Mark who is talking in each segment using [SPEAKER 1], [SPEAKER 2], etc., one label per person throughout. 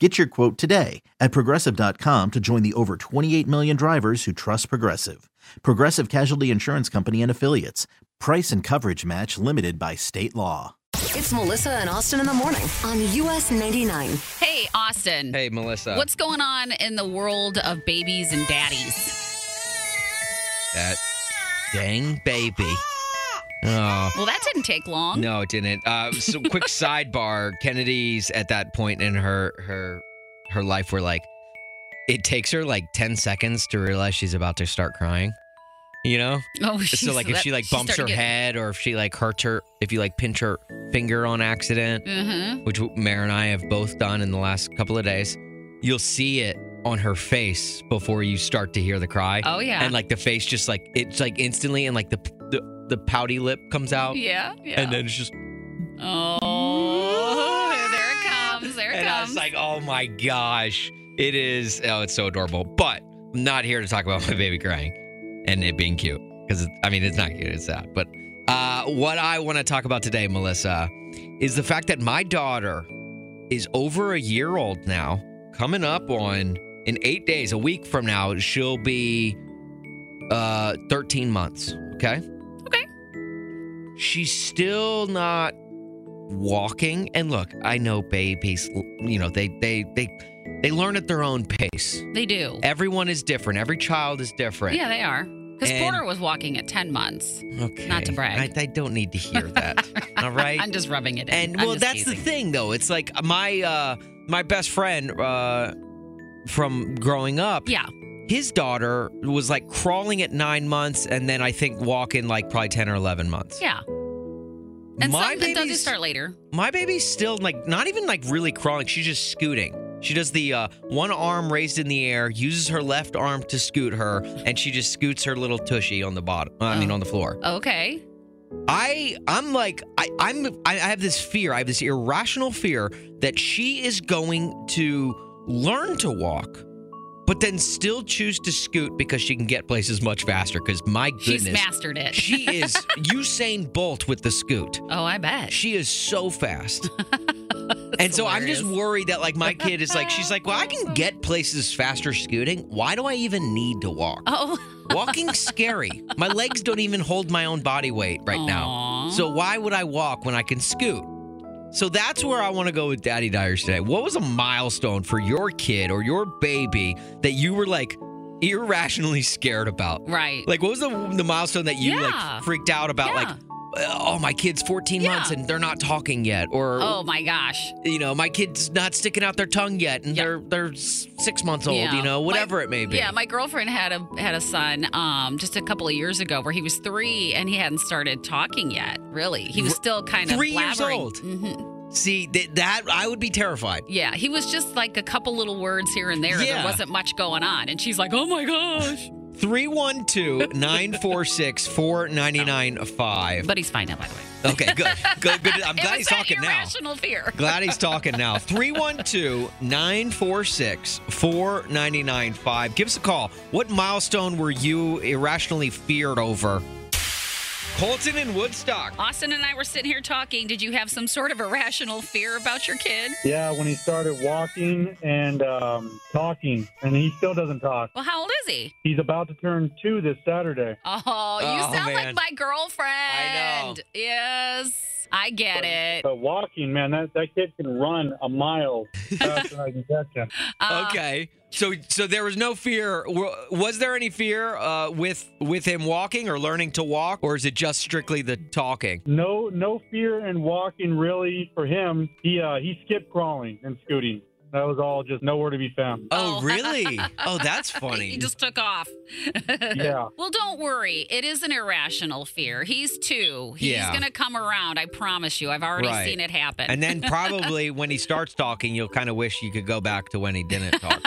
[SPEAKER 1] Get your quote today at progressive.com to join the over 28 million drivers who trust Progressive. Progressive Casualty Insurance Company and Affiliates. Price and coverage match limited by state law.
[SPEAKER 2] It's Melissa and Austin in the morning on US 99.
[SPEAKER 3] Hey, Austin.
[SPEAKER 4] Hey, Melissa.
[SPEAKER 3] What's going on in the world of babies and daddies?
[SPEAKER 4] that dang baby? Oh.
[SPEAKER 3] Well, that didn't take long.
[SPEAKER 4] No, it didn't. Uh, so, quick sidebar: Kennedy's at that point in her her her life where like it takes her like ten seconds to realize she's about to start crying. You know,
[SPEAKER 3] Oh,
[SPEAKER 4] so like if
[SPEAKER 3] that-
[SPEAKER 4] she like
[SPEAKER 3] she
[SPEAKER 4] bumps her
[SPEAKER 3] getting-
[SPEAKER 4] head or if she like hurts her, if you like pinch her finger on accident,
[SPEAKER 3] Mhm.
[SPEAKER 4] which Mare and I have both done in the last couple of days, you'll see it on her face before you start to hear the cry.
[SPEAKER 3] Oh, yeah.
[SPEAKER 4] and like the face just like it's like instantly, and like the the, pouty lip comes out,
[SPEAKER 3] Yeah, yeah.
[SPEAKER 4] and then it's just
[SPEAKER 3] oh, there it comes. There it
[SPEAKER 4] and I was like, oh my gosh, it is. Oh, it's so adorable. But I'm not here to talk about my baby crying and it being cute because I mean it's not cute, it's sad. But uh, what I want to talk about today, Melissa, is the fact that my daughter is over a year old now. Coming up on in eight days, a week from now, she'll be uh 13 months. Okay. She's still not walking and look i know babies you know they they they they learn at their own pace
[SPEAKER 3] they do.
[SPEAKER 4] everyone is different every child is different
[SPEAKER 3] Yeah, they are. Because Porter was walking at 10 months.
[SPEAKER 4] okay
[SPEAKER 3] Not to brag.
[SPEAKER 4] I, I don't need to hear that all right
[SPEAKER 3] I'm just rubbing it in.
[SPEAKER 4] and
[SPEAKER 3] I'm
[SPEAKER 4] well that's the thing though it's like my uh my best friend uh from growing up
[SPEAKER 3] Yeah.
[SPEAKER 4] His daughter was like crawling at nine months and then i think walking like probably 10 or 11 months
[SPEAKER 3] Yeah. And
[SPEAKER 4] my
[SPEAKER 3] some it does
[SPEAKER 4] baby's-
[SPEAKER 3] start later.
[SPEAKER 4] My baby's still like not even like really crawling. She's just scooting. She does the uh, one arm raised in the air, uses her left arm to scoot her, and she just scoots her little tushy on the bottom. I mean,
[SPEAKER 3] Oh.
[SPEAKER 4] on the floor.
[SPEAKER 3] Okay.
[SPEAKER 4] I I'm like I I'm I have this fear. I have this irrational fear that she is going to learn to walk, but then still choose to scoot because she can get places much faster. Because my goodness, She's
[SPEAKER 3] mastered it.
[SPEAKER 4] she is Usain Bolt with the scoot.
[SPEAKER 3] oh, I bet.
[SPEAKER 4] She is so fast. and so I'm just worried that like my kid is like she's like, "Well, I can get places faster scooting. Why do I even need to walk?
[SPEAKER 3] Oh.
[SPEAKER 4] Walking's scary. My legs don't even hold my own body weight right now. So why would I walk when I can scoot?" So that's where I want to go with Daddy Dyers today. What was a milestone for your kid or your baby that you were like irrationally scared about?
[SPEAKER 3] Right.
[SPEAKER 4] Like, what was the, the milestone that you
[SPEAKER 3] Yeah.
[SPEAKER 4] like freaked out about? Like, oh, my kid's 14
[SPEAKER 3] Yeah.
[SPEAKER 4] months and they're not talking yet, or
[SPEAKER 3] oh, my gosh.
[SPEAKER 4] you know, my kid's not sticking out their tongue yet, and
[SPEAKER 3] Yeah.
[SPEAKER 4] they're they're six months old.
[SPEAKER 3] Yeah.
[SPEAKER 4] You know, whatever
[SPEAKER 3] My-
[SPEAKER 4] it may be.
[SPEAKER 3] Yeah, my girlfriend had a had a son um, just a couple of years ago where he was three and he hadn't started talking yet. Really, he was still kind of
[SPEAKER 4] three years old?
[SPEAKER 3] Mhm.
[SPEAKER 4] See th- that I would be terrified.
[SPEAKER 3] Yeah, he was just like a couple little words here and there.
[SPEAKER 4] Yeah.
[SPEAKER 3] There wasn't much going on, and she's like, "Oh my gosh!"
[SPEAKER 4] 312 946 4995.
[SPEAKER 3] But he's fine now, by the way.
[SPEAKER 4] Okay, good. Good, good. I'm glad he's talking now.
[SPEAKER 3] irrational fear.
[SPEAKER 4] Glad he's talking now. 312 946 4995. Give us a call. What milestone were you irrationally feared over? Colton in Woodstock.
[SPEAKER 3] Austin and I were sitting here talking. Did you have some sort of irrational fear about your kid?
[SPEAKER 5] Yeah, when he started walking and um, talking, and he still doesn't talk.
[SPEAKER 3] Well, how old is he?
[SPEAKER 5] He's about to turn two this Saturday.
[SPEAKER 3] Oh, you
[SPEAKER 4] Oh,
[SPEAKER 3] sound
[SPEAKER 4] man.
[SPEAKER 3] like my girlfriend.
[SPEAKER 4] I know.
[SPEAKER 3] Yes, I get it.
[SPEAKER 5] But walking, man, that, that kid can run a mile faster than I can catch him.
[SPEAKER 3] Uh,
[SPEAKER 4] Okay. So so there was no fear. w- Was there any fear uh, with with him walking or learning to walk, or is it just strictly the talking?
[SPEAKER 5] No, no fear in walking really for him. He uh, he skipped crawling and scooting. That was all just nowhere to be found.
[SPEAKER 4] Oh,
[SPEAKER 3] Oh.
[SPEAKER 4] really? Oh, that's funny.
[SPEAKER 3] He just took off.
[SPEAKER 5] Yeah.
[SPEAKER 3] Well, don't worry. It is an irrational fear. He's two. He's
[SPEAKER 4] Yeah.
[SPEAKER 3] going to come around. I promise you. I've already
[SPEAKER 4] Right.
[SPEAKER 3] seen it happen.
[SPEAKER 4] And then probably when he starts talking, you'll kind of wish you could go back to when he didn't talk.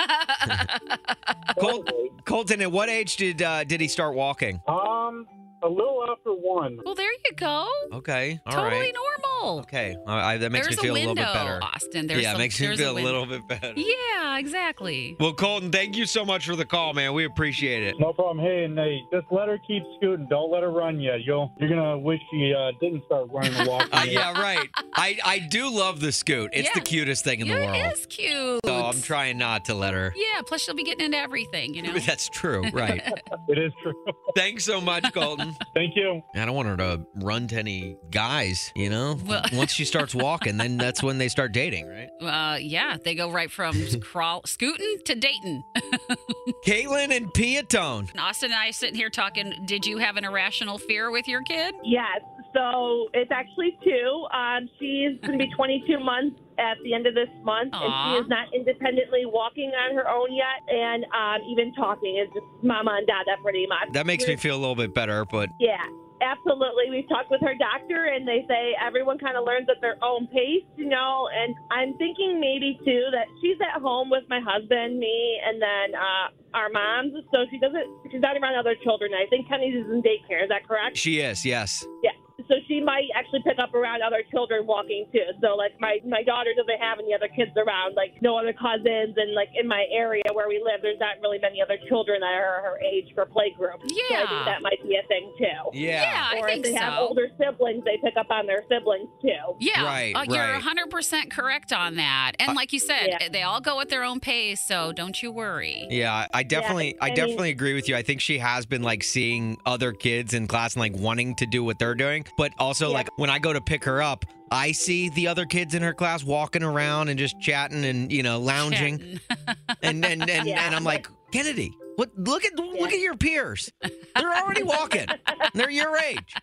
[SPEAKER 4] Col- Colton, at what age did uh, did he start walking?
[SPEAKER 5] Um, a little after one.
[SPEAKER 3] well, there you go.
[SPEAKER 4] Okay, all right.
[SPEAKER 3] totally normal.
[SPEAKER 4] Okay, all right, that makes
[SPEAKER 3] There's
[SPEAKER 4] me feel
[SPEAKER 3] a
[SPEAKER 4] a, little
[SPEAKER 3] window,
[SPEAKER 4] bit better.
[SPEAKER 3] Austin. There's
[SPEAKER 4] yeah, it
[SPEAKER 3] some-
[SPEAKER 4] makes me
[SPEAKER 3] there's
[SPEAKER 4] feel a,
[SPEAKER 3] win-
[SPEAKER 4] little bit better.
[SPEAKER 3] Yeah, exactly.
[SPEAKER 4] Well, Colton, thank you so much for the call, man. We appreciate it.
[SPEAKER 5] No problem. Hey, and hey, just let her keep scooting. Don't let her run yet. You'll you're gonna wish she uh, didn't start running the walking.
[SPEAKER 4] Uh, yeah, right. I, I do love the scoot. It's the cutest thing in the world.
[SPEAKER 3] It is cute.
[SPEAKER 4] So I'm trying not to let her.
[SPEAKER 3] Yeah, plus she'll be getting into everything, you know.
[SPEAKER 4] That's true, right?
[SPEAKER 5] It is true.
[SPEAKER 4] Thanks so much, Colton.
[SPEAKER 5] Thank you.
[SPEAKER 4] I don't want her to run to any guys, you know?
[SPEAKER 3] Well-
[SPEAKER 4] Once she starts walking, then that's when they start dating, right?
[SPEAKER 3] Uh, yeah, they go right from crawl, scooting to dating.
[SPEAKER 4] Caitlin and Peotone.
[SPEAKER 3] Austin and I sitting here talking. Did you have an irrational fear with your kid?
[SPEAKER 6] Yes. So it's actually two. Um, she's going to be 22 months at the end of this month,
[SPEAKER 3] Aw.
[SPEAKER 6] and she is not independently walking on her own yet, and um, even talking is just mama and dada pretty much.
[SPEAKER 4] That makes me feel a little bit better, but
[SPEAKER 6] Yeah, absolutely. We've talked with her doctor, and they say everyone kind of learns at their own pace, you know. And I'm thinking maybe too that she's at home with my husband, me, and then uh, our moms, so she doesn't. She's not around other children. I think Kenny's is in daycare. Is that correct?
[SPEAKER 4] she is, yes.
[SPEAKER 6] Yeah. So she might actually pick up around other children walking too. So like my my daughter doesn't have any other kids around, like no other cousins, and like in my area where we live, there's not really many other children that are her age for playgroup. So I
[SPEAKER 3] Yeah.
[SPEAKER 6] think that might be a thing too.
[SPEAKER 4] Yeah.
[SPEAKER 3] I
[SPEAKER 6] or
[SPEAKER 3] think
[SPEAKER 6] if they
[SPEAKER 3] so.
[SPEAKER 6] have older siblings, they pick up on their siblings too.
[SPEAKER 3] Yeah,
[SPEAKER 4] Right,
[SPEAKER 3] uh, you're
[SPEAKER 4] right.
[SPEAKER 3] 100% correct on that. And like you said,
[SPEAKER 6] Yeah.
[SPEAKER 3] they all go at their own pace, so don't you worry.
[SPEAKER 4] Yeah, I definitely, I,
[SPEAKER 6] I mean-
[SPEAKER 4] definitely agree with you. I think she has been like seeing other kids in class and like wanting to do what they're doing, but also
[SPEAKER 6] Yeah.
[SPEAKER 4] like when I go to pick her up, I see the other kids in her class walking around and just chatting and you know lounging, and and and,
[SPEAKER 6] Yeah.
[SPEAKER 4] and I'm like Kennedy, what? Look at look at your peers. They're already walking. They're your age.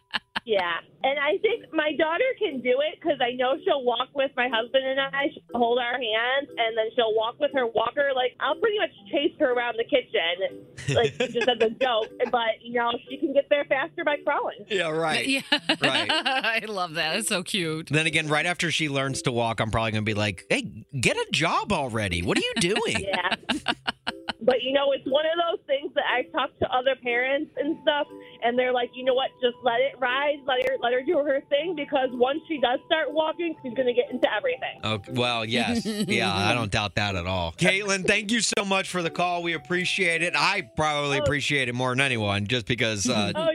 [SPEAKER 6] Yeah, and I think my daughter can do it because I know she'll walk with my husband and I. She'll hold our hands, and then she'll walk with her walker. Like I'll pretty much chase her around the kitchen, like just as a joke. But you know, she can get there faster by crawling.
[SPEAKER 4] Yeah, right.
[SPEAKER 3] Yeah.
[SPEAKER 4] Right.
[SPEAKER 3] I love that. It's so cute.
[SPEAKER 4] Then again, right after she learns to walk, I'm probably gonna be like, "Hey, get a job already. What are you doing?"
[SPEAKER 6] Yeah. But you know, it's one of those things that I talk to other parents and stuff, and they're like, you know what, just let it ride, let her let her do her thing, because once she does start walking, she's gonna get into everything.
[SPEAKER 4] Okay, well, yes. Yeah, I don't doubt that at all. Caitlin, thank you so much for the call. We appreciate it. I probably
[SPEAKER 6] Oh.
[SPEAKER 4] appreciate it more than anyone just because uh,
[SPEAKER 6] Oh,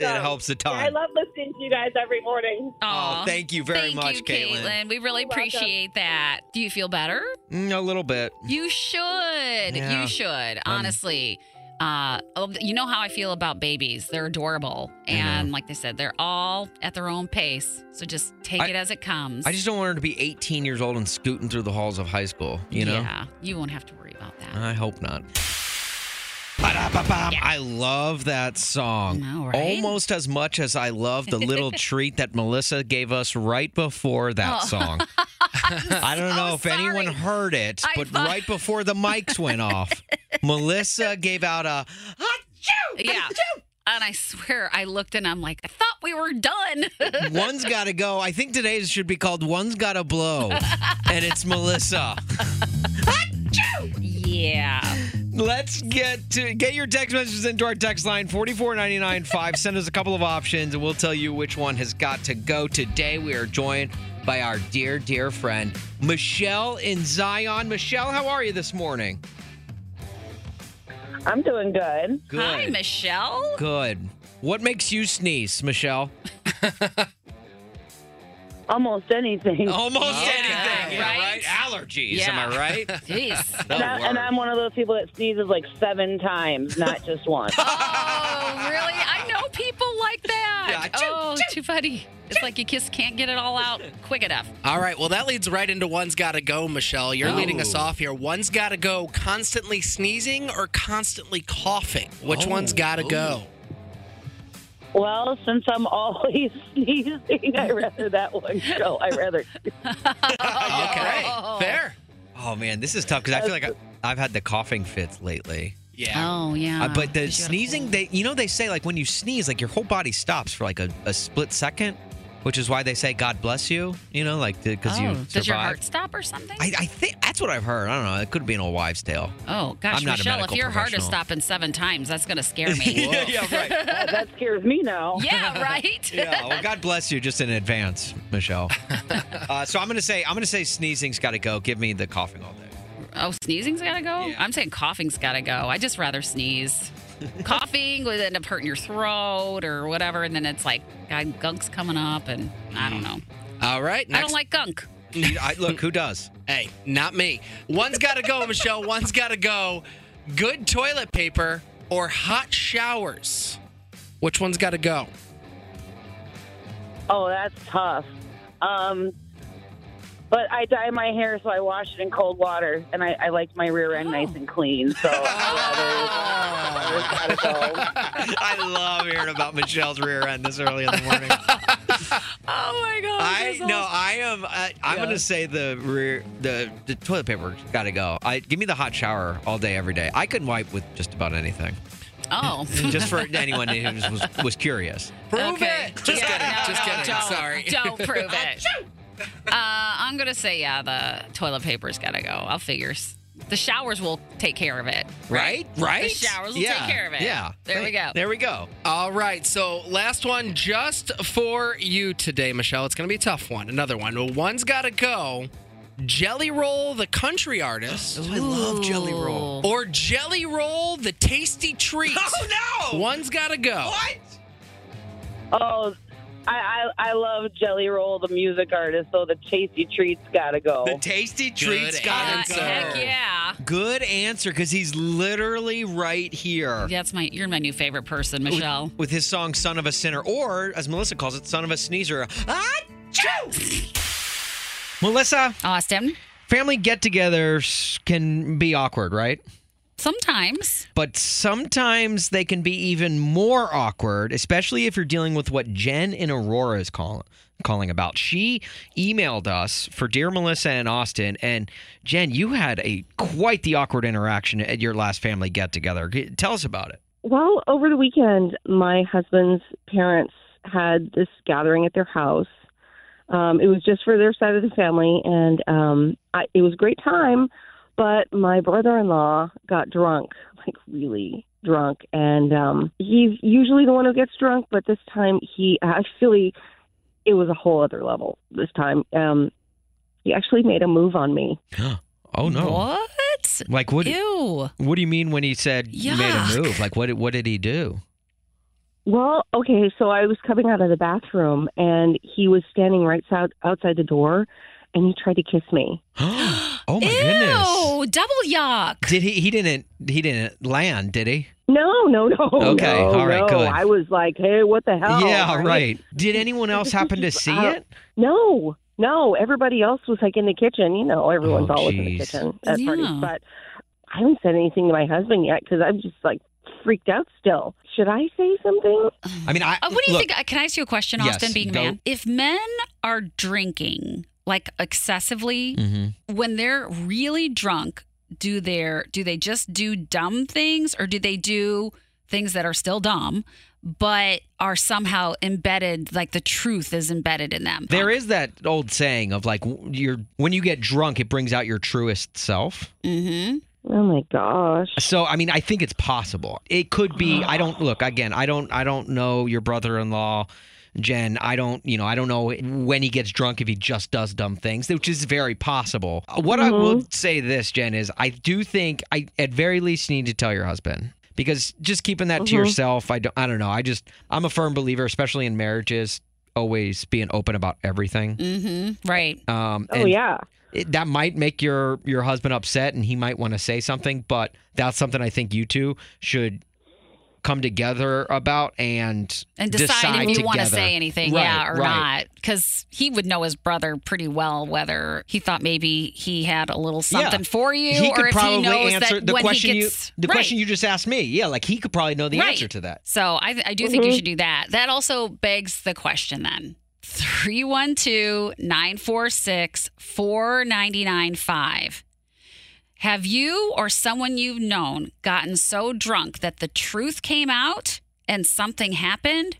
[SPEAKER 6] welcome.
[SPEAKER 4] it helps a
[SPEAKER 6] Yeah, I love listening to you guys every morning.
[SPEAKER 4] Oh, thank you very
[SPEAKER 3] Thank
[SPEAKER 4] much,
[SPEAKER 3] you,
[SPEAKER 4] Caitlin.
[SPEAKER 3] We really
[SPEAKER 6] You're welcome.
[SPEAKER 3] appreciate that. Do you feel better?
[SPEAKER 4] Mm, a little bit.
[SPEAKER 3] You should.
[SPEAKER 4] Yeah.
[SPEAKER 3] You should. Honestly. Uh, oh, you know how I feel about babies. They're adorable. And like they said, they're all at their own pace. So just take
[SPEAKER 4] I-
[SPEAKER 3] it as it comes.
[SPEAKER 4] I just don't want her to be 18 years old and scooting through the halls of high school, you know?
[SPEAKER 3] Yeah. You won't have to worry about that.
[SPEAKER 4] I hope not. Ba-da-ba-bam. I love that song.
[SPEAKER 3] All right.
[SPEAKER 4] Almost as much as I love the little treat that Melissa gave us right before that
[SPEAKER 3] Oh.
[SPEAKER 4] song. I don't know if anyone heard it,
[SPEAKER 3] I
[SPEAKER 4] but
[SPEAKER 3] thought-
[SPEAKER 4] right before the mics went off, Melissa gave out a Achoo!
[SPEAKER 3] Yeah. And I swear, I looked and I'm like, I thought we were done.
[SPEAKER 4] One's got to go. I think today's should be called One's Got to Blow. and it's Melissa.
[SPEAKER 3] yeah.
[SPEAKER 4] Let's get to get your text messages into our text line 44995. Send us a couple of options and we'll tell you which one has got to go. Today we are joined by our dear, dear friend, Michelle in Zion. Michelle, how are you this morning?
[SPEAKER 6] I'm doing good.
[SPEAKER 4] Good.
[SPEAKER 3] Hi, Michelle.
[SPEAKER 4] Good. What makes you sneeze, Michelle?
[SPEAKER 6] Almost anything.
[SPEAKER 4] Almost
[SPEAKER 3] Yeah,
[SPEAKER 4] anything. Yeah,
[SPEAKER 3] right?
[SPEAKER 4] Right? allergies. Am
[SPEAKER 3] Yeah.
[SPEAKER 4] I right?
[SPEAKER 3] Jeez.
[SPEAKER 4] No
[SPEAKER 7] And, I, and I'm one of those people that sneezes like seven times, not just once.
[SPEAKER 3] Oh, oh, really? I know people like that.
[SPEAKER 4] Yeah, choo,
[SPEAKER 3] oh, too funny. It's like you just can't get it all out quick enough.
[SPEAKER 8] All right, well, that leads right into one's got to go, Michelle. You're leading us
[SPEAKER 4] Oh.
[SPEAKER 8] off here. One's got to go constantly sneezing or constantly coughing? Which
[SPEAKER 4] Oh,
[SPEAKER 8] one's got to
[SPEAKER 4] ooh.
[SPEAKER 8] go?
[SPEAKER 7] Well, since I'm always sneezing, I rather that one go. I rather.
[SPEAKER 8] Okay, fair.
[SPEAKER 4] Oh man, this is tough because I feel like I, I've had the coughing fits lately.
[SPEAKER 8] Yeah.
[SPEAKER 3] Oh, yeah.
[SPEAKER 4] Uh, but the
[SPEAKER 3] Because you got a
[SPEAKER 4] sneezing,
[SPEAKER 3] cold.
[SPEAKER 4] they you know they say like when you sneeze, like your whole body stops for like a, a split second, which is why they say God bless you. You know, like because
[SPEAKER 3] oh,
[SPEAKER 4] you
[SPEAKER 3] does your heart stop or something?
[SPEAKER 4] I, I think that's what I've heard. I don't know. It could be an old wives' tale.
[SPEAKER 3] oh, gosh,
[SPEAKER 4] I'm not a
[SPEAKER 3] Michelle, if your heart is stopping seven times, that's going to scare me.
[SPEAKER 4] yeah, yeah, right.
[SPEAKER 7] That, that scares me now.
[SPEAKER 3] yeah, right?
[SPEAKER 4] yeah. Well, God bless you, just in advance, Michelle. uh, so I'm gonna say I'm gonna say sneezing's got to go. Give me the coughing all day.
[SPEAKER 3] Oh, sneezing's got to go?
[SPEAKER 4] Yeah.
[SPEAKER 3] I'm saying coughing's got to go. I just rather sneeze. Coughing would end up hurting your throat or whatever, and then it's like, God, gunk's coming up, and I don't know.
[SPEAKER 8] All right.
[SPEAKER 3] I don't like gunk.
[SPEAKER 4] I, look, who does?
[SPEAKER 8] Hey, not me. One's got to go, Michelle. One's got to go. Good toilet paper or hot showers? Which one's got to go?
[SPEAKER 7] Oh, that's tough. Um, but I dye my hair, so I wash it in cold water, and I, I like my rear end nice and clean. So I rather, rather gotta go.
[SPEAKER 4] I love hearing about Michelle's rear end this early in the morning.
[SPEAKER 3] Oh, my God.
[SPEAKER 4] I no, I am. I, I'm gonna say the rear, the the toilet paper got to go. I give me the hot shower all day, every day. I can wipe with just about anything.
[SPEAKER 3] Oh.
[SPEAKER 4] Just for anyone who was was, was curious.
[SPEAKER 8] Prove
[SPEAKER 3] Okay.
[SPEAKER 8] it. Just
[SPEAKER 3] Yeah,
[SPEAKER 8] kidding.
[SPEAKER 3] no,
[SPEAKER 8] Just
[SPEAKER 3] no,
[SPEAKER 8] kidding.
[SPEAKER 3] Don't,
[SPEAKER 8] Sorry.
[SPEAKER 3] Don't prove it. Uh, I'm gonna say yeah. The toilet paper's gotta go. I'll figure. The showers will take care of it.
[SPEAKER 4] Right, right.
[SPEAKER 3] The showers will
[SPEAKER 4] yeah.
[SPEAKER 3] take care of it.
[SPEAKER 4] Yeah.
[SPEAKER 3] There we go.
[SPEAKER 4] There we go.
[SPEAKER 8] All right, so last one just for you today, Michelle. It's going to be a tough one. Another one. Well, one's got to go. Jelly Roll, the country artist,
[SPEAKER 4] I love Jelly Roll.
[SPEAKER 8] Or Jelly Roll, the tasty treat.
[SPEAKER 4] Oh no!
[SPEAKER 8] One's got to go.
[SPEAKER 4] What?
[SPEAKER 7] Oh, I, I I love Jelly Roll, the music artist. So the Tasty Treats gotta go.
[SPEAKER 4] The tasty treats got
[SPEAKER 3] Uh,
[SPEAKER 8] answer.
[SPEAKER 4] go.
[SPEAKER 3] heck yeah.
[SPEAKER 4] Good answer, because he's literally right here.
[SPEAKER 3] That's my. You're my new favorite person, Michelle.
[SPEAKER 4] With his song "Son of a Sinner," or as Melissa calls it, "Son of a Sneezer." Achoo! Melissa,
[SPEAKER 3] Austin.
[SPEAKER 4] family get-togethers can be awkward, right?
[SPEAKER 3] Sometimes.
[SPEAKER 4] But sometimes they can be even more awkward, especially if you're dealing with what Jen in Aurora is calling calling about. She emailed us for Dear Melissa and Austin, and Jen, you had a quite the awkward interaction at your last family get together. Tell us about it.
[SPEAKER 9] Well, over the weekend, my husband's parents had this gathering at their house. Um, it was just for their side of the family, and um, I, it was a great time. But my brother-in-law got drunk, like really drunk, and um, he's usually the one who gets drunk. But this time, he actually, it was a whole other level. This time, um, he actually made a move on me.
[SPEAKER 4] Oh no!
[SPEAKER 3] What?
[SPEAKER 4] Like what?
[SPEAKER 3] Ew.
[SPEAKER 4] What do you mean when he said you made a move? Like what? What did he do?
[SPEAKER 9] Well, okay, so I was coming out of the bathroom, and he was standing right out, outside the door, and he tried to kiss me.
[SPEAKER 4] oh my
[SPEAKER 3] Ew.
[SPEAKER 4] goodness!
[SPEAKER 3] Double yuck.
[SPEAKER 4] Did he? He didn't. He didn't land, did he?
[SPEAKER 9] No, no, no.
[SPEAKER 4] Okay,
[SPEAKER 9] no,
[SPEAKER 4] all right,
[SPEAKER 9] no.
[SPEAKER 4] good.
[SPEAKER 9] I was like, hey, what the hell?
[SPEAKER 4] yeah, right. Did anyone else happen to see
[SPEAKER 9] Uh,
[SPEAKER 4] it?
[SPEAKER 9] No, no. Everybody else was like in the kitchen. You know, everyone's
[SPEAKER 4] Oh,
[SPEAKER 9] always in the
[SPEAKER 4] jeez.
[SPEAKER 9] kitchen at
[SPEAKER 3] Yeah.
[SPEAKER 9] parties. But I haven't said anything to my husband yet because I'm just like freaked out still. Should I say something?
[SPEAKER 4] I mean, I.
[SPEAKER 3] Uh, what do you
[SPEAKER 4] look,
[SPEAKER 3] think? Can I ask you a question,
[SPEAKER 4] Yes,
[SPEAKER 3] Austin, being a man? If men are drinking like excessively,
[SPEAKER 4] Mhm.
[SPEAKER 3] when they're really drunk, do their do they just do dumb things or do they do things that are still dumb but are somehow embedded like the truth is embedded in them?
[SPEAKER 4] There is that old saying of like w- you're when you get drunk, it brings out your truest self.
[SPEAKER 3] Mm-hmm.
[SPEAKER 9] Oh my gosh.
[SPEAKER 4] So I mean, I think it's possible. It could be. I don't look again. I don't. I don't know your brother-in-law, Jen. I don't. You know. I don't know when he gets drunk if he just does dumb things, which is very possible. Uh, What I will say this, Jen, is I do think I at very least need to tell your husband because just keeping that to yourself, I don't. I don't know. I just I'm a firm believer, especially in marriages. always being open about everything.
[SPEAKER 3] Mm-hmm. Right.
[SPEAKER 4] Um,
[SPEAKER 10] Oh
[SPEAKER 4] and
[SPEAKER 10] yeah.
[SPEAKER 4] it, that might make your your husband upset, and he might want to say something. But that's something I think you two should come together about and
[SPEAKER 3] And decide, if you want to say anything,
[SPEAKER 4] Right,
[SPEAKER 3] yeah, or
[SPEAKER 4] right.
[SPEAKER 3] not. Because he would know his brother pretty well whether he thought maybe he had a little
[SPEAKER 4] Yeah.
[SPEAKER 3] something for you,
[SPEAKER 4] He
[SPEAKER 3] or
[SPEAKER 4] could
[SPEAKER 3] if
[SPEAKER 4] probably
[SPEAKER 3] he knows
[SPEAKER 4] answer
[SPEAKER 3] that
[SPEAKER 4] the
[SPEAKER 3] when
[SPEAKER 4] question
[SPEAKER 3] he gets
[SPEAKER 4] you the
[SPEAKER 3] right.
[SPEAKER 4] question you just asked me. Yeah, like he could probably know the
[SPEAKER 3] Right.
[SPEAKER 4] answer to that.
[SPEAKER 3] So I, I do think you mm-hmm. should do that. That also begs the question then 312 946 4995. Have you or someone you've known gotten so drunk that the truth came out and something happened?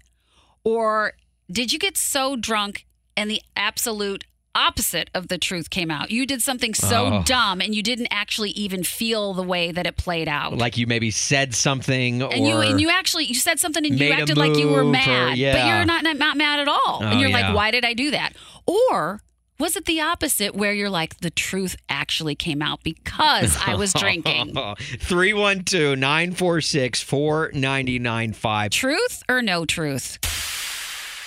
[SPEAKER 3] Or did you get so drunk and the absolute opposite of the truth came out? You did something so
[SPEAKER 4] Oh.
[SPEAKER 3] dumb and you didn't actually even feel the way that it played out
[SPEAKER 4] Like you maybe said something
[SPEAKER 3] and you and you actually you said something and you acted like you were
[SPEAKER 4] move or-
[SPEAKER 3] mad, but you're not not mad at all,
[SPEAKER 4] Oh,
[SPEAKER 3] and you're
[SPEAKER 4] yeah.
[SPEAKER 3] like, why did I do that? Or was it the opposite, where you're like, the truth actually came out because I was drinking?
[SPEAKER 4] 312 946 4995.
[SPEAKER 3] truth or no truth?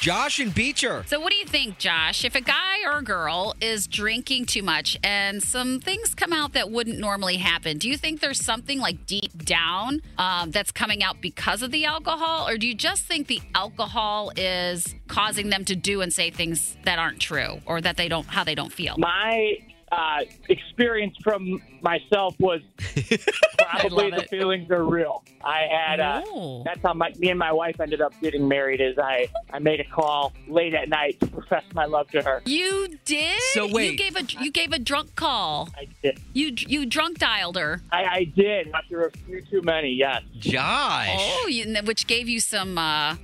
[SPEAKER 4] Josh and Beecher.
[SPEAKER 3] So, what do you think, Josh? If a guy or a girl is drinking too much and some things come out that wouldn't normally happen, do you think there's something like deep down um, that's coming out because of the alcohol? Or do you just think the alcohol is causing them to do and say things that aren't true or that they don't, how they don't feel?
[SPEAKER 11] My uh, experience from myself was probably the
[SPEAKER 3] it.
[SPEAKER 11] feelings are real. I had uh,
[SPEAKER 3] Ooh.
[SPEAKER 11] that's how my, me and my wife ended up getting married. Is I I made a call late at night to profess my love to her.
[SPEAKER 3] You did?
[SPEAKER 4] So wait.
[SPEAKER 3] You gave a you gave a drunk call.
[SPEAKER 11] I did.
[SPEAKER 3] You you drunk dialed her.
[SPEAKER 11] I, I did after a few too many. Yes.
[SPEAKER 4] Josh.
[SPEAKER 3] Oh, you, which gave you some uh,
[SPEAKER 4] L-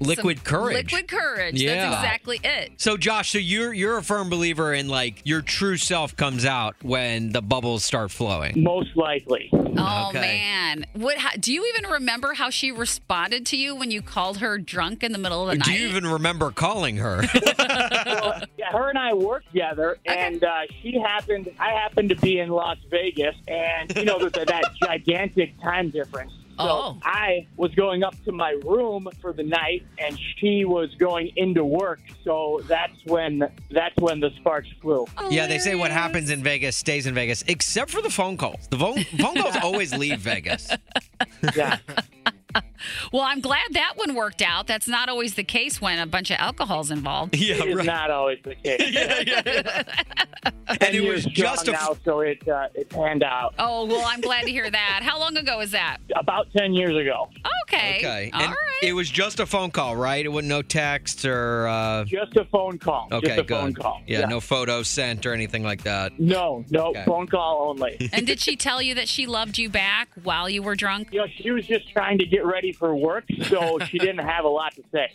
[SPEAKER 4] liquid
[SPEAKER 3] some
[SPEAKER 4] courage.
[SPEAKER 3] Liquid courage.
[SPEAKER 4] Yeah.
[SPEAKER 3] That's exactly it.
[SPEAKER 4] So Josh, so you're you're a firm believer in like your true self comes out when the bubbles start flowing.
[SPEAKER 11] Most likely.
[SPEAKER 3] Oh
[SPEAKER 4] Okay.
[SPEAKER 3] man, what? How, do you even remember how she responded to you when you called her drunk in the middle of the
[SPEAKER 4] Do
[SPEAKER 3] night?
[SPEAKER 4] Do you even remember calling her?
[SPEAKER 11] well, yeah, her and I worked together, and uh, she happened. I happened to be in Las Vegas, and you know there's that gigantic time difference. So
[SPEAKER 3] Oh.
[SPEAKER 11] I was going up to my room for the night, and she was going into work. So that's when that's when the sparks flew.
[SPEAKER 4] yeah, they say what happens in Vegas stays in Vegas, except for the phone calls. The phone phone calls always leave Vegas.
[SPEAKER 11] Yeah,
[SPEAKER 3] Well, I'm glad that one worked out. That's not always the case when a bunch of alcohol's involved.
[SPEAKER 4] Yeah,
[SPEAKER 11] it is
[SPEAKER 4] right.
[SPEAKER 11] not always the case.
[SPEAKER 4] And
[SPEAKER 11] Ten
[SPEAKER 4] it was just
[SPEAKER 11] young
[SPEAKER 4] a
[SPEAKER 11] now, so it uh, it panned out
[SPEAKER 3] Oh well, I'm glad to hear that. How long ago was that?
[SPEAKER 11] about ten years ago.
[SPEAKER 3] Okay.
[SPEAKER 4] okay.
[SPEAKER 3] All
[SPEAKER 4] and
[SPEAKER 3] right.
[SPEAKER 4] it was just a phone call, right? It wasn't no text or uh
[SPEAKER 11] Just a phone call.
[SPEAKER 4] okay,
[SPEAKER 11] just a
[SPEAKER 4] good.
[SPEAKER 11] phone call.
[SPEAKER 4] Yeah, no photos sent or anything like that.
[SPEAKER 11] No, no,
[SPEAKER 4] Okay.
[SPEAKER 11] phone call only.
[SPEAKER 3] and did she tell you that she loved you back while you were drunk?
[SPEAKER 11] You know, she was just trying to get ready for work, so she didn't have a lot to say.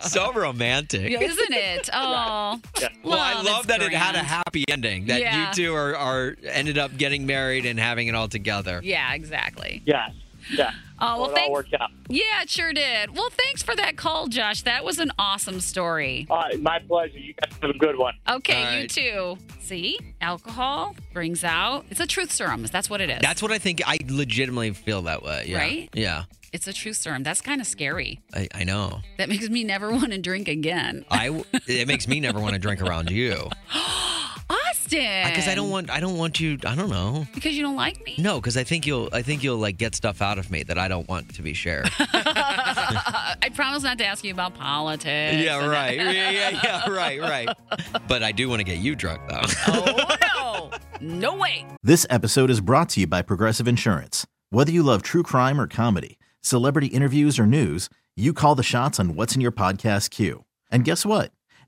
[SPEAKER 4] so romantic.
[SPEAKER 3] Isn't it? Oh.
[SPEAKER 4] Well, I
[SPEAKER 3] Love
[SPEAKER 4] love
[SPEAKER 3] is
[SPEAKER 4] that it had a happy ending. That
[SPEAKER 3] Yeah.
[SPEAKER 4] you two are, are ended up getting married and having it all together.
[SPEAKER 3] Yeah, exactly.
[SPEAKER 11] Yes, yeah.
[SPEAKER 3] Oh, well,
[SPEAKER 11] So it all
[SPEAKER 3] thanks.
[SPEAKER 11] worked out.
[SPEAKER 3] Yeah, it sure did. Well, thanks for that call, Josh. That was an awesome story.
[SPEAKER 11] Uh, my pleasure. You guys have a good one.
[SPEAKER 3] Okay,
[SPEAKER 4] All
[SPEAKER 3] you
[SPEAKER 4] right.
[SPEAKER 3] too. See, alcohol brings out. It's a truth serum. That's what it is.
[SPEAKER 4] That's what I think. I legitimately feel that way. Yeah.
[SPEAKER 3] Right?
[SPEAKER 4] Yeah.
[SPEAKER 3] It's a truth serum. That's kind of scary.
[SPEAKER 4] I, I know.
[SPEAKER 3] That makes me never want to drink again.
[SPEAKER 4] I w- it makes me never want to drink around you
[SPEAKER 3] Austin.
[SPEAKER 4] because I don't want I don't want you. I don't know.
[SPEAKER 3] Because you don't like me.
[SPEAKER 4] No, because I think you'll I think you'll like get stuff out of me that I don't want to be shared.
[SPEAKER 3] I promise not to ask you about politics.
[SPEAKER 4] yeah. Right. Yeah. Yeah. Yeah. Right. Right. But I do want to get you drunk though.
[SPEAKER 3] Oh no, no way.
[SPEAKER 1] This episode is brought to you by Progressive Insurance. Whether you love true crime or comedy, celebrity interviews or news, you call the shots on what's in your podcast queue. And guess what?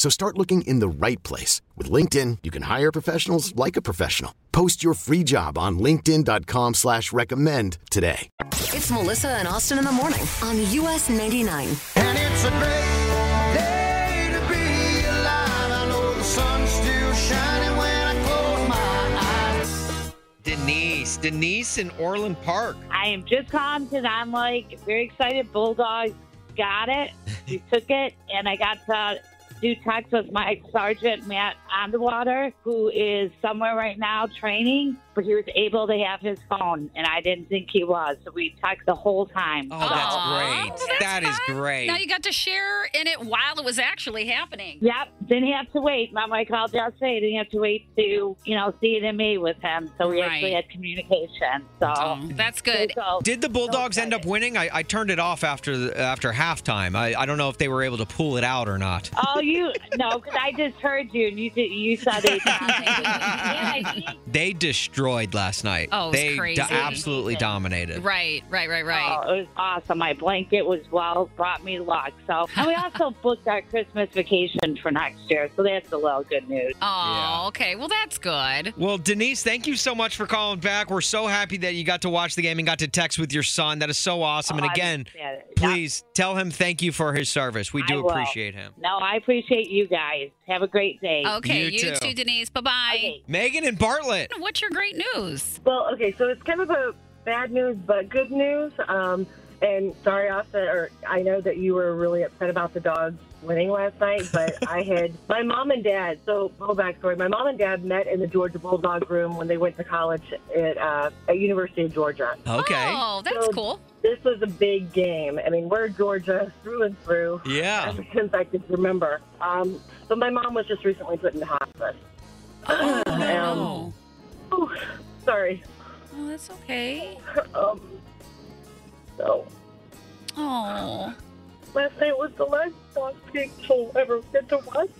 [SPEAKER 12] So start looking in the right place. With LinkedIn, you can hire professionals like a professional. Post your free job on linkedin.com slash recommend today.
[SPEAKER 2] It's Melissa and Austin in the morning on US 99.
[SPEAKER 13] And it's a great day to be alive. I know the sun's still shining when I close my eyes.
[SPEAKER 4] Denise, Denise in Orland Park.
[SPEAKER 14] I am just calm because I'm like very excited. Bulldogs got it. We took it, and I got to do text with my sergeant Matt Underwater, who is somewhere right now training, he was able to have his phone, and I didn't think he was. So we talked the whole time.
[SPEAKER 4] Oh, that's great.
[SPEAKER 3] well,
[SPEAKER 4] That is great.
[SPEAKER 3] Now you got to share in it while it was actually happening.
[SPEAKER 14] Yep, didn't have to wait. Mom, I called yesterday. Didn't have to wait to, you know, see it in me with him. So we actually had communication. So
[SPEAKER 3] Oh, that's good.
[SPEAKER 14] So,
[SPEAKER 4] Did the Bulldogs end up winning? I, I turned it off after the, after halftime. I, I don't know if they were able to pull it out or not.
[SPEAKER 14] oh, you no, because I just heard you and you did, you said it. yeah, I think
[SPEAKER 4] They destroyed last night.
[SPEAKER 3] Oh, it was
[SPEAKER 4] they
[SPEAKER 3] crazy.
[SPEAKER 4] absolutely dominated.
[SPEAKER 3] Right, right, right, right.
[SPEAKER 14] Oh, it was awesome. My blanket was well, brought me luck. So, and we also booked our Christmas vacation for next year. So that's a little good news.
[SPEAKER 3] Oh, okay. Well, that's good.
[SPEAKER 4] Well, Denise, thank you so much for calling back. We're so happy that you got to watch the game and got to text with your son. That is so awesome.
[SPEAKER 14] Oh,
[SPEAKER 4] and again,
[SPEAKER 14] appreciate it.
[SPEAKER 4] please tell him thank you for his service. We
[SPEAKER 14] I
[SPEAKER 4] do
[SPEAKER 14] will.
[SPEAKER 4] appreciate him.
[SPEAKER 14] No, I appreciate you guys. Have a great day.
[SPEAKER 3] Okay,
[SPEAKER 4] You
[SPEAKER 3] you,
[SPEAKER 4] too.
[SPEAKER 3] too. Denise. Bye bye.
[SPEAKER 4] Megan and Bartlett.
[SPEAKER 3] What's your great news?
[SPEAKER 15] Well, okay, so it's kind of a bad news but good news. Um, and sorry, Austin, or I know that you were really upset about the dogs winning last night, but I had my mom and dad. So, whole backstory: my mom and dad met in the Georgia Bulldog room when they went to college at uh, at University of Georgia.
[SPEAKER 4] Okay.
[SPEAKER 3] Oh, that's
[SPEAKER 15] So-
[SPEAKER 3] cool.
[SPEAKER 15] This was a big game. I mean, we're Georgia through and through.
[SPEAKER 4] Yeah.
[SPEAKER 15] Ever since I could remember. Um, so my mom was just recently put into hospice.
[SPEAKER 3] Oh,
[SPEAKER 15] Um,
[SPEAKER 3] no.
[SPEAKER 15] Oh, sorry.
[SPEAKER 3] Oh, that's okay.
[SPEAKER 15] Um, so
[SPEAKER 3] Oh.
[SPEAKER 15] last night was the last dog pig she'll ever get to watch.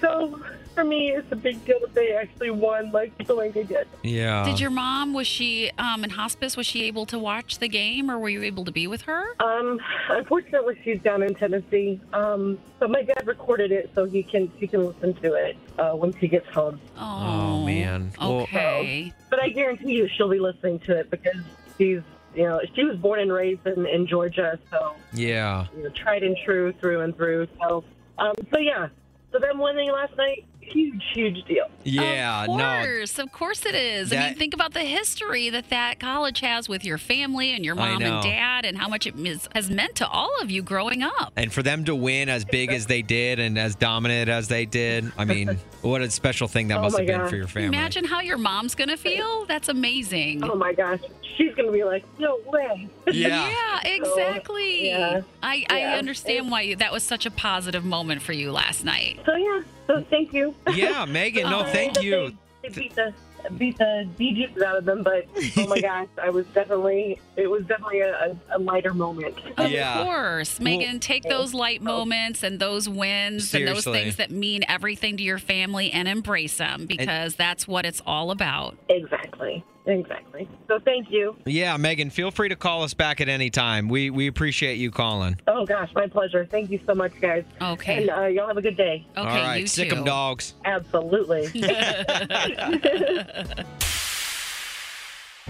[SPEAKER 15] So for me, it's a big deal that they actually won like the way they did.
[SPEAKER 4] Yeah.
[SPEAKER 3] Did your mom was she um in hospice? Was she able to watch the game, or were you able to be with her?
[SPEAKER 15] Um, unfortunately, she's down in Tennessee. Um, but my dad recorded it so he can he can listen to it uh, when she gets home.
[SPEAKER 4] Oh, man. Well,
[SPEAKER 3] Okay.
[SPEAKER 15] But I guarantee you, she'll be listening to it because she's you know she was born and raised in, in Georgia, so
[SPEAKER 4] yeah.
[SPEAKER 15] you know, tried and true through and through. So, um, so yeah. So them winning last night, huge, huge deal.
[SPEAKER 4] Yeah.
[SPEAKER 3] Of
[SPEAKER 4] No.
[SPEAKER 3] course, of course it is. I mean, think about the history that that college has with your family and your mom and dad, and how much it is, has meant to all of you growing up.
[SPEAKER 4] And for them to win as big as they did and as dominant as they did, I mean, what a special thing that
[SPEAKER 15] Oh
[SPEAKER 4] must
[SPEAKER 15] my
[SPEAKER 4] have been for your family.
[SPEAKER 3] Imagine how your mom's gonna feel. That's amazing.
[SPEAKER 15] Oh my gosh, she's gonna be like, no way.
[SPEAKER 4] Yeah.
[SPEAKER 3] Yeah, exactly.
[SPEAKER 15] yeah.
[SPEAKER 3] I, I
[SPEAKER 15] Yeah.
[SPEAKER 3] understand why you, that was such a positive moment for you last night.
[SPEAKER 15] So yeah, so thank you.
[SPEAKER 4] Yeah, Megan. No,
[SPEAKER 15] Uh,
[SPEAKER 4] thank you.
[SPEAKER 15] They beat the beat the DJs out of them, but oh my gosh, I was definitely it was definitely a, a, a lighter moment.
[SPEAKER 3] Of
[SPEAKER 4] Yeah.
[SPEAKER 3] course. Megan, take those light moments and those wins and those things that mean everything to your family and embrace them because that's what it's all about.
[SPEAKER 15] Exactly, exactly. So thank you.
[SPEAKER 4] Yeah, Megan, feel free to call us back at any time. We we appreciate you calling.
[SPEAKER 15] Oh gosh, my pleasure. Thank you so much, guys.
[SPEAKER 3] Okay.
[SPEAKER 15] And uh, y'all have a good day.
[SPEAKER 3] Okay,
[SPEAKER 4] All right,
[SPEAKER 3] you
[SPEAKER 4] sick
[SPEAKER 3] too.
[SPEAKER 4] 'em dogs.
[SPEAKER 15] Absolutely.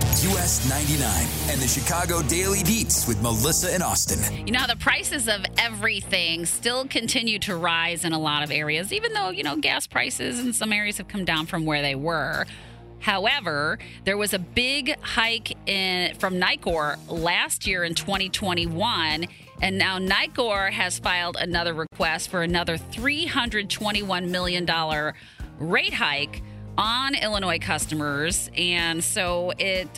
[SPEAKER 16] US 99 and the Chicago Daily Beats with Melissa and Austin.
[SPEAKER 3] You know, the prices of everything still continue to rise in a lot of areas, even though, you know, gas prices in some areas have come down from where they were. However, there was a big hike in from Nicor last year in 2021, and now Nicor has filed another request for another $321 million rate hike on Illinois customers, and so it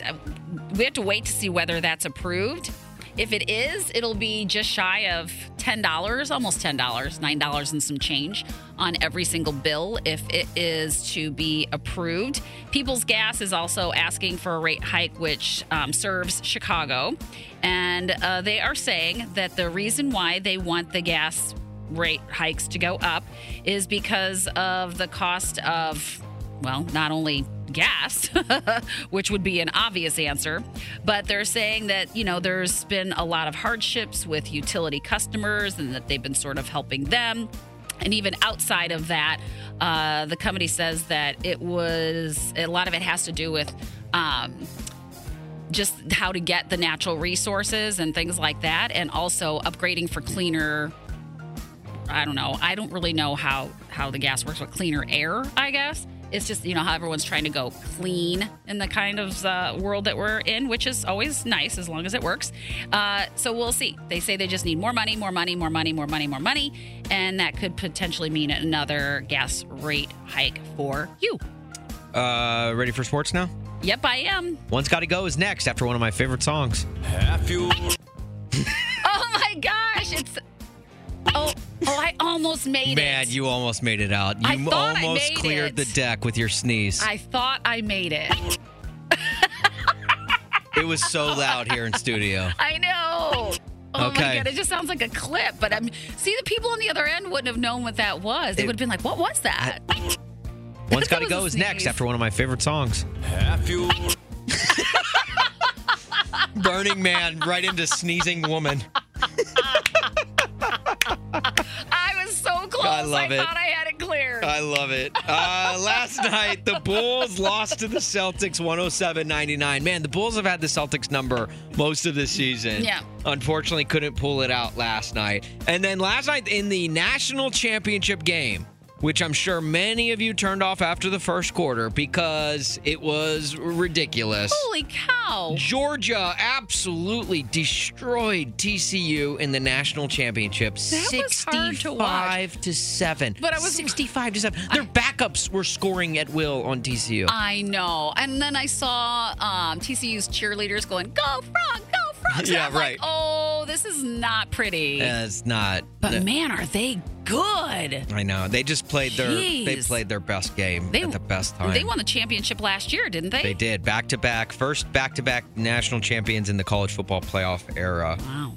[SPEAKER 3] we have to wait to see whether that's approved. If it is, it'll be just shy of $10, almost $10, $9 and some change on every single bill if it is to be approved. Peoples Gas is also asking for a rate hike, which um, serves Chicago. And uh, they are saying that the reason why they want the gas rate hikes to go up is because of the cost of, well, not only gas, which would be an obvious answer, but they're saying that, you know, there's been a lot of hardships with utility customers and that they've been sort of helping them. And even outside of that, uh, the company says that it was a lot of it has to do with um, just how to get the natural resources and things like that, and also upgrading for cleaner. I don't know. I don't really know how how the gas works with cleaner air. I guess it's just you know how everyone's trying to go clean in the kind of uh, world that we're in, which is always nice as long as it works. Uh, so we'll see. They say they just need more money, more money, more money, more money, more money, and that could potentially mean another gas rate hike for you.
[SPEAKER 4] Uh, ready for sports now?
[SPEAKER 3] Yep, I am.
[SPEAKER 4] One's Got to Go is next after one of my favorite songs.
[SPEAKER 16] Half
[SPEAKER 3] Oh my gosh, it's oh oh I almost made
[SPEAKER 4] Man,
[SPEAKER 3] it.
[SPEAKER 4] Man, you almost made it out. You
[SPEAKER 3] I thought I
[SPEAKER 4] almost
[SPEAKER 3] made
[SPEAKER 4] cleared
[SPEAKER 3] it.
[SPEAKER 4] the deck with your sneeze.
[SPEAKER 3] I thought I made it.
[SPEAKER 4] it was so loud here in studio.
[SPEAKER 3] I know. Oh
[SPEAKER 4] Okay.
[SPEAKER 3] my god, it just sounds like a clip. But I'm see the people on the other end wouldn't have known what that was. They would have been like, "What was that?"
[SPEAKER 4] One's Got to Go is next after one of my favorite songs.
[SPEAKER 16] half your
[SPEAKER 4] Burning Man right into sneezing woman.
[SPEAKER 3] I close.
[SPEAKER 4] I love it.
[SPEAKER 3] thought I had it cleared.
[SPEAKER 4] I love it. Uh, last night, the Bulls lost to the Celtics 107 99. Man, the Bulls have had the Celtics number most of the season.
[SPEAKER 3] Yeah.
[SPEAKER 4] Unfortunately, couldn't pull it out last night. And then last night in the national championship game, which I'm sure many of you turned off after the first quarter because it was ridiculous.
[SPEAKER 3] Holy cow!
[SPEAKER 4] Georgia absolutely destroyed TCU in the national championship.
[SPEAKER 3] That was hard to watch.
[SPEAKER 4] 65 to 7.
[SPEAKER 3] But I was-
[SPEAKER 4] 65 to 7. Their backups were scoring at will on TCU.
[SPEAKER 3] I know. And then I saw um, TCU's cheerleaders going, "Go frog, go frog!"
[SPEAKER 4] Yeah,
[SPEAKER 3] I'm like,
[SPEAKER 4] right.
[SPEAKER 3] oh, this is not pretty.
[SPEAKER 4] Yeah, it's not.
[SPEAKER 3] but man, are they good?
[SPEAKER 4] I know. They just played their they played their best game
[SPEAKER 3] They-
[SPEAKER 4] at the best time.
[SPEAKER 3] They won the championship last year, didn't they?
[SPEAKER 4] They did back to back, first back to back national champions in the college football playoff era.
[SPEAKER 3] Wow.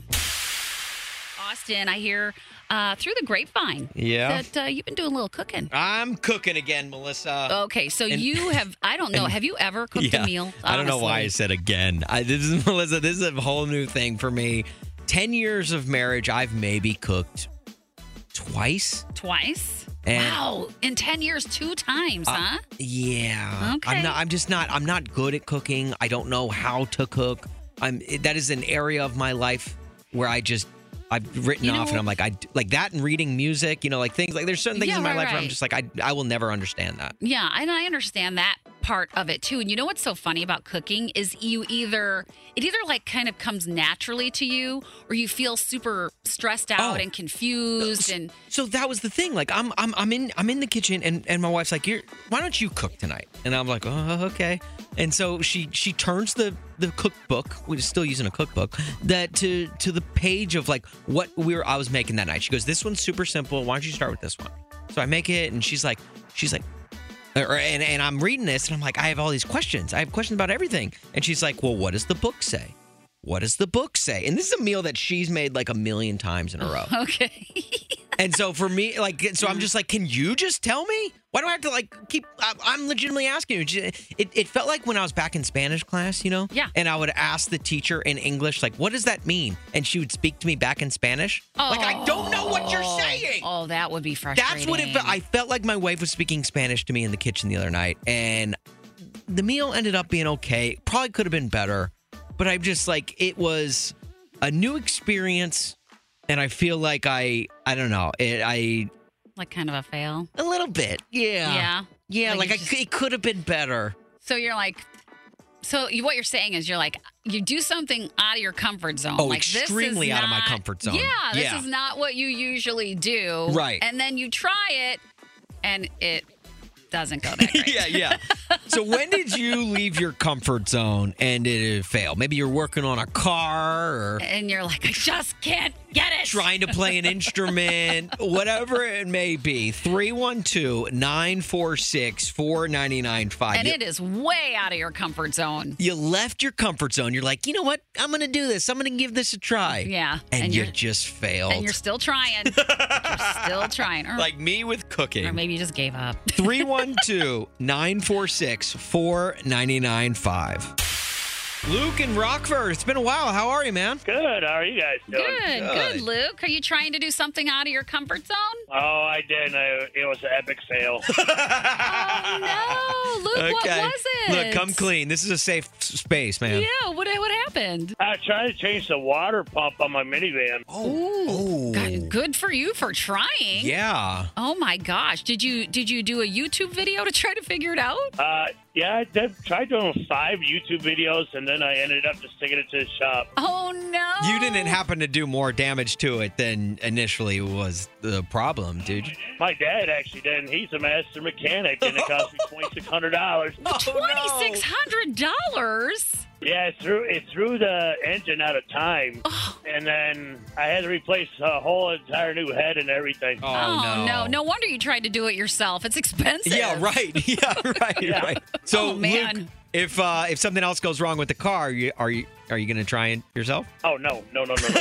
[SPEAKER 3] Austin, I hear uh, through the grapevine
[SPEAKER 4] Yeah.
[SPEAKER 3] that uh, you've been doing a little cooking.
[SPEAKER 4] I'm cooking again, Melissa.
[SPEAKER 3] Okay, so
[SPEAKER 4] And-
[SPEAKER 3] you have, I don't know,
[SPEAKER 4] and-
[SPEAKER 3] have you ever cooked a meal?
[SPEAKER 4] I don't know why I said again. I, this is Melissa. This is a whole new thing for me. Ten years of marriage, I've maybe cooked twice.
[SPEAKER 3] Twice?
[SPEAKER 4] And-
[SPEAKER 3] wow. In 10 years, two times,
[SPEAKER 4] Uh,
[SPEAKER 3] huh?
[SPEAKER 4] Yeah.
[SPEAKER 3] Okay.
[SPEAKER 4] I'm not. I'm just not. I'm not good at cooking. I don't know how to cook. I'm. That is an area of my life where I just. I've written
[SPEAKER 3] You
[SPEAKER 4] off, and I'm like, I like that, and reading music. You know, like things like there's certain things
[SPEAKER 3] Yeah,
[SPEAKER 4] in my
[SPEAKER 3] right,
[SPEAKER 4] life where I'm just like, I, I will never understand that.
[SPEAKER 3] Yeah, and I understand that part of it too. And you know what's so funny about cooking is you either it either like kind of comes naturally to you or you feel super stressed out
[SPEAKER 4] Oh.
[SPEAKER 3] and confused and
[SPEAKER 4] So that was the thing. Like I'm I'm I'm in I'm in the kitchen and, and my wife's like, You're why don't you cook tonight? And I'm like, Oh, okay. And so she she turns the the cookbook, we're still using a cookbook, that to to the page of like what we were I was making that night. She goes, This one's super simple. Why don't you start with this one? So I make it and she's like, she's like and, and I'm reading this and I'm like, I have all these questions. I have questions about everything. And she's like, Well, what does the book say? What does the book say? And this is a meal that she's made like a million times in a row.
[SPEAKER 3] okay.
[SPEAKER 4] And so for me, like, so I'm just like, can you just tell me? Why do I have to like keep? I- I'm legitimately asking you. It, it felt like when I was back in Spanish class, you know?
[SPEAKER 3] Yeah.
[SPEAKER 4] And I would ask the teacher in English, like, what does that mean? And she would speak to me back in Spanish. Like, I don't know what you're oh. saying.
[SPEAKER 3] Oh, that would be frustrating.
[SPEAKER 4] That's what it felt. I felt like my wife was speaking Spanish to me in the kitchen the other night, and the meal ended up being okay. Probably could have been better, but I'm just like it was a new experience, and I feel like I I don't know it, I
[SPEAKER 3] like kind of a fail.
[SPEAKER 4] a little bit yeah
[SPEAKER 3] Yeah.
[SPEAKER 4] yeah
[SPEAKER 3] Like
[SPEAKER 4] like, I,
[SPEAKER 3] just-
[SPEAKER 4] it could have been better.
[SPEAKER 3] So you're like so you, what you're saying is you're like you do something out of your comfort zone.
[SPEAKER 4] Oh,
[SPEAKER 3] like, this is
[SPEAKER 4] extremely out of my comfort zone.
[SPEAKER 3] Yeah, this
[SPEAKER 4] Yeah.
[SPEAKER 3] is not what you usually do.
[SPEAKER 4] Right.
[SPEAKER 3] And then you try it, and it doesn't go that great.
[SPEAKER 4] yeah, yeah. So when did you leave your comfort zone and did it fail? Maybe you're working on a car or
[SPEAKER 3] And you're like, I just can't get it.
[SPEAKER 4] trying to play an instrument, whatever it may be. 312 946 4995.
[SPEAKER 3] And it is way out of your comfort zone.
[SPEAKER 4] You left your comfort zone. You're like, you know what? I'm going to do this. I'm going to give this a try.
[SPEAKER 3] Yeah.
[SPEAKER 4] And,
[SPEAKER 3] And
[SPEAKER 4] you just failed.
[SPEAKER 3] And you're still trying. you're still trying. Or,
[SPEAKER 4] like me with cooking.
[SPEAKER 3] or maybe you just gave up.
[SPEAKER 4] 312 946 4995. Luke in Rockford. It's been a while. How are you, man?
[SPEAKER 17] Good. How are you guys doing?
[SPEAKER 3] Good, good, Luke. Are you trying to do something out of your comfort zone?
[SPEAKER 17] Oh, I did. and I, it was an epic fail.
[SPEAKER 3] Oh, no. Luke, what was it?
[SPEAKER 4] Look, come clean. This is a safe space, man.
[SPEAKER 3] Yeah, what, what happened?
[SPEAKER 17] I tried to change the water pump on my minivan.
[SPEAKER 3] Oh. God, good for you for trying.
[SPEAKER 4] Yeah.
[SPEAKER 3] Oh my gosh, did you did you do a YouTube video to try to figure it out?
[SPEAKER 17] Uh, yeah, I did, tried doing five YouTube videos, and then I ended up just taking it to the shop.
[SPEAKER 3] Oh no!
[SPEAKER 4] You didn't happen to do more damage to it than initially was the problem, dude.
[SPEAKER 17] My dad actually did, and he's a master mechanic, and it cost me twenty six hundred dollars.
[SPEAKER 3] Twenty six hundred dollars.
[SPEAKER 17] Yeah, it threw it threw the engine out of time, and then I had to replace a whole entire new head and everything.
[SPEAKER 3] Oh, no. no! No wonder you tried to do it yourself. It's expensive.
[SPEAKER 4] Yeah, right. Yeah, right, right. So,
[SPEAKER 3] Oh, man.
[SPEAKER 4] Luke, if uh, if something else goes wrong with the car, you, are you are you going to try it yourself?
[SPEAKER 17] Oh no, no, no, no, no.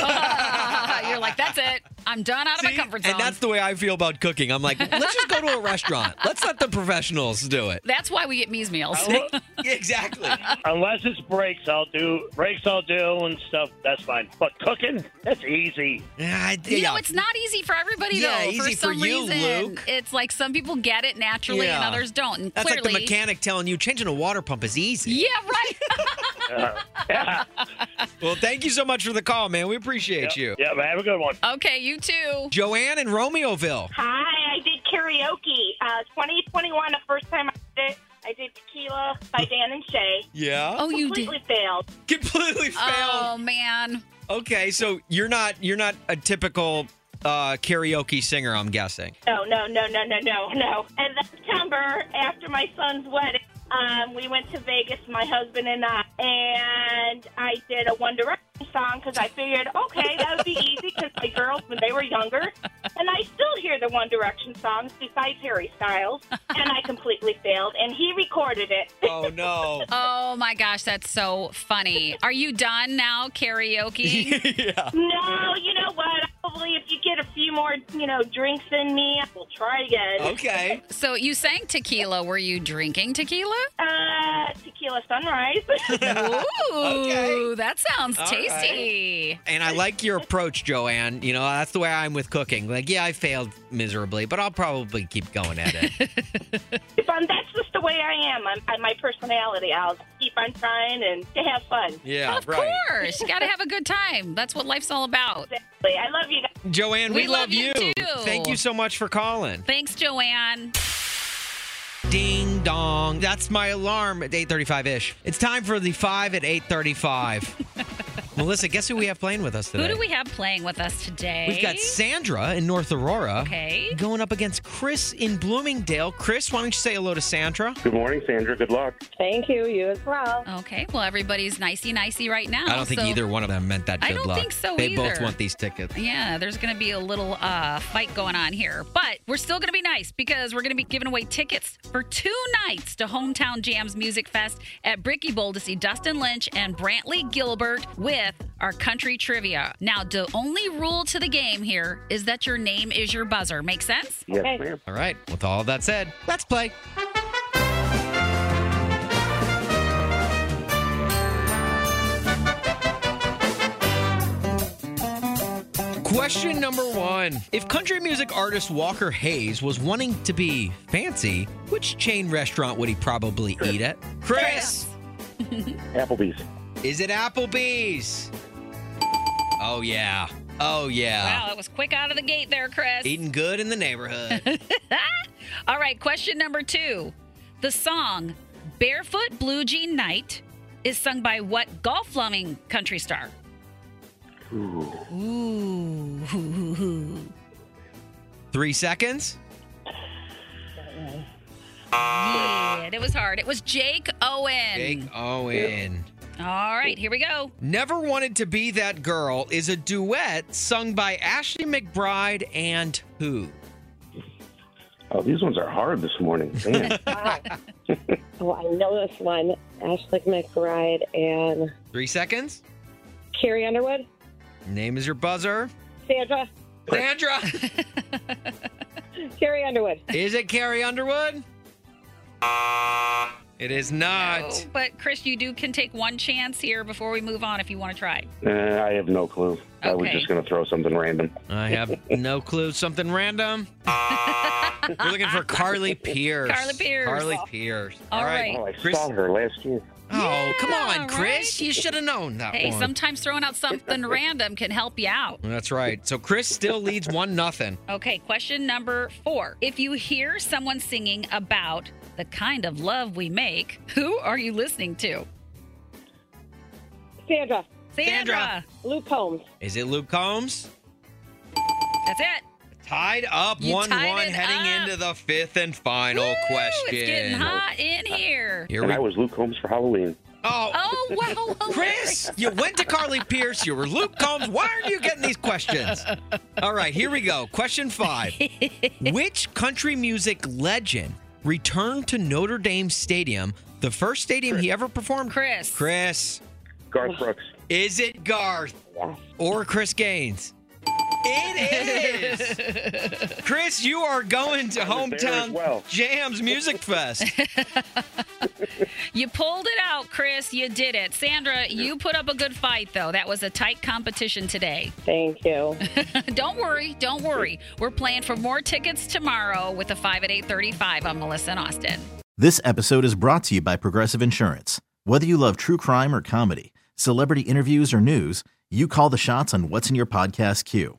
[SPEAKER 3] You're like, that's it. I'm done out of my comfort zone.
[SPEAKER 4] And that's the way I feel about cooking. I'm like, let's just go to a restaurant. Let's let the professionals do it.
[SPEAKER 3] That's why we get Mies meals.
[SPEAKER 4] exactly.
[SPEAKER 17] Unless it's breaks, I'll do breaks. I'll do and stuff. That's fine. But cooking, that's easy.
[SPEAKER 4] Yeah, I,
[SPEAKER 3] You know, it's not easy for everybody
[SPEAKER 4] Yeah,
[SPEAKER 3] though.
[SPEAKER 4] easy
[SPEAKER 3] for
[SPEAKER 4] for
[SPEAKER 3] some
[SPEAKER 4] you,
[SPEAKER 3] reason,
[SPEAKER 4] Luke.
[SPEAKER 3] it's like some people get it naturally and others don't. And
[SPEAKER 4] That's
[SPEAKER 3] clearly,
[SPEAKER 4] like the mechanic telling you changing a water pump is easy.
[SPEAKER 3] Yeah, right.
[SPEAKER 4] Well, thank you so much for the call, man. We appreciate you.
[SPEAKER 17] Yeah, have a good one.
[SPEAKER 3] Okay, you too.
[SPEAKER 4] Joanne in Romeoville.
[SPEAKER 18] Hi, I did karaoke. Uh, 2021, the first time I did it, I did Tequila by Dan and Shay.
[SPEAKER 4] Yeah.
[SPEAKER 3] Oh, you did.
[SPEAKER 18] Completely failed.
[SPEAKER 4] Completely failed.
[SPEAKER 3] Oh man.
[SPEAKER 4] Okay, so you're not you're not a typical uh, karaoke singer, I'm guessing.
[SPEAKER 18] No, no, no, no, no, no, no. And then September, after my son's wedding, um, we went to Vegas, my husband and I, and I did a One Direction song because I figured, okay, that would be easy because my girls, when they were younger, and I still hear the One Direction songs besides Harry Styles, and I completely failed, and he recorded it.
[SPEAKER 4] Oh no.
[SPEAKER 3] Oh my gosh, that's so funny. Are you done now karaoke?
[SPEAKER 4] yeah.
[SPEAKER 18] No, you know what? Probably if you get a few more, you know, drinks in me, we'll try again.
[SPEAKER 4] Okay.
[SPEAKER 3] So you sang tequila. Were you drinking tequila?
[SPEAKER 18] Uh, tequila sunrise.
[SPEAKER 3] Ooh, that sounds
[SPEAKER 4] All right.
[SPEAKER 3] tasty.
[SPEAKER 4] And I like your approach, Joanne. You know, that's the way I'm with cooking. Like, yeah, I failed miserably, but I'll probably keep going at it.
[SPEAKER 18] if I'm, that's just the way I am. I'm, I'm my personality. I'll keep on trying and to have fun.
[SPEAKER 4] Yeah,
[SPEAKER 3] of
[SPEAKER 4] right.
[SPEAKER 3] course. You got to have a good time. That's what life's all about.
[SPEAKER 18] Exactly. I love you guys.
[SPEAKER 4] Joanne, we,
[SPEAKER 3] We love you too.
[SPEAKER 4] Thank you so much for calling.
[SPEAKER 3] Thanks, Joanne.
[SPEAKER 4] Ding dong. That's my alarm at 8:35ish. It's time for the 5 at 8:35. Melissa, guess who we have playing with us today?
[SPEAKER 3] Who do we have playing with us today?
[SPEAKER 4] We've got Sandra in North Aurora.
[SPEAKER 3] Okay.
[SPEAKER 4] Going up against Chris in Bloomingdale. Chris, why don't you say hello to Sandra?
[SPEAKER 19] Good morning, Sandra. Good luck.
[SPEAKER 15] Thank you. You as well.
[SPEAKER 3] Okay. Well, everybody's nicey nicey right now.
[SPEAKER 4] I don't think
[SPEAKER 3] so-
[SPEAKER 4] either one of them meant that good
[SPEAKER 3] I don't
[SPEAKER 4] luck.
[SPEAKER 3] think so
[SPEAKER 4] They both want these tickets.
[SPEAKER 3] Yeah, there's going to be a little uh, fight going on here. But we're still going to be nice because we're going to be giving away tickets for two nights to Hometown Jams Music Fest at Bricky Bowl to see Dustin Lynch and Brantley Gilbert with our country trivia. Now, the only rule to the game here is that your name is your buzzer. Make sense?
[SPEAKER 19] Yes, ma'am.
[SPEAKER 4] All right. With all of that said, let's play. Question number one. If country music artist Walker Hayes was wanting to be fancy, which chain restaurant would he probably eat at? Chris!
[SPEAKER 19] Applebee's.
[SPEAKER 4] Is it Applebee's? Oh, yeah. Oh, yeah.
[SPEAKER 3] Wow, that was quick out of the gate there, Chris.
[SPEAKER 4] Eating good in the neighborhood.
[SPEAKER 3] All right, question number two. The song Barefoot Blue Jean Night is sung by what golf loving country star? Ooh.
[SPEAKER 4] Three seconds.
[SPEAKER 3] Yeah, it was hard. It was Jake Owen.
[SPEAKER 4] Jake Owen.
[SPEAKER 3] All right, here we go.
[SPEAKER 4] Never Wanted to Be That Girl is a duet sung by Ashley McBryde and who?
[SPEAKER 19] Oh, these ones are hard this morning. Damn.
[SPEAKER 10] Oh, I know this one. Ashley McBryde and
[SPEAKER 4] Three seconds.
[SPEAKER 10] Carrie Underwood.
[SPEAKER 4] Name is your buzzer.
[SPEAKER 10] Sandra.
[SPEAKER 4] Sandra.
[SPEAKER 10] Carrie Underwood.
[SPEAKER 4] is it Carrie Underwood? It is not.
[SPEAKER 3] Oh, but Chris, you do can take one chance here before we move on if you want to try.
[SPEAKER 19] Uh, I have no clue. I was just going to throw something random.
[SPEAKER 4] I have no clue. Something random. We're looking for Carly Pearce.
[SPEAKER 3] Carly Pearce.
[SPEAKER 4] Carly Pearce.
[SPEAKER 3] All right.
[SPEAKER 19] Oh, I
[SPEAKER 4] Chris-
[SPEAKER 19] saw her last year.
[SPEAKER 4] Oh, come on,
[SPEAKER 3] Yeah,
[SPEAKER 4] Chris. You should have known that
[SPEAKER 3] Hey,
[SPEAKER 4] one.
[SPEAKER 3] sometimes throwing out something random can help you out.
[SPEAKER 4] That's right. So Chris still leads one nothing.
[SPEAKER 3] Okay, question number four. If you hear someone singing about the kind of love we make, who are you listening to?
[SPEAKER 10] Sandra.
[SPEAKER 3] Sandra.
[SPEAKER 10] Luke Combs.
[SPEAKER 4] Is it Luke Combs?
[SPEAKER 3] That's it.
[SPEAKER 4] Tied up
[SPEAKER 3] You
[SPEAKER 4] 1
[SPEAKER 3] tied
[SPEAKER 4] 1
[SPEAKER 3] it
[SPEAKER 4] heading
[SPEAKER 3] up.
[SPEAKER 4] into the fifth and final question.
[SPEAKER 3] It's getting hot in here.
[SPEAKER 4] Uh, here
[SPEAKER 19] and
[SPEAKER 4] we
[SPEAKER 19] I was Luke Combs for Halloween.
[SPEAKER 4] Oh,
[SPEAKER 3] Oh, wow.
[SPEAKER 4] Chris, you went to Carly Pearce. You were Luke Combs. Why aren't you getting these questions? All right, here we go. Question five. Which country music legend returned to Notre Dame Stadium, the first stadium he ever performed?
[SPEAKER 3] Chris.
[SPEAKER 4] Chris.
[SPEAKER 19] Garth Brooks.
[SPEAKER 4] Is it Garth or Chris Gaines? It is. Chris, you are going to
[SPEAKER 19] I was there as
[SPEAKER 4] Hometown
[SPEAKER 19] well.
[SPEAKER 4] Jams Music Fest.
[SPEAKER 3] You pulled it out, Chris. You did it. Sandra, you put up a good fight, though. That was a tight competition today.
[SPEAKER 10] Thank you.
[SPEAKER 3] don't worry. Don't worry. We're playing for more tickets tomorrow with the 5 at 835 on Melissa and Austin.
[SPEAKER 1] This episode is brought to you by Progressive Insurance. Whether you love true crime or comedy, celebrity interviews or news, you call the shots on what's in your podcast queue.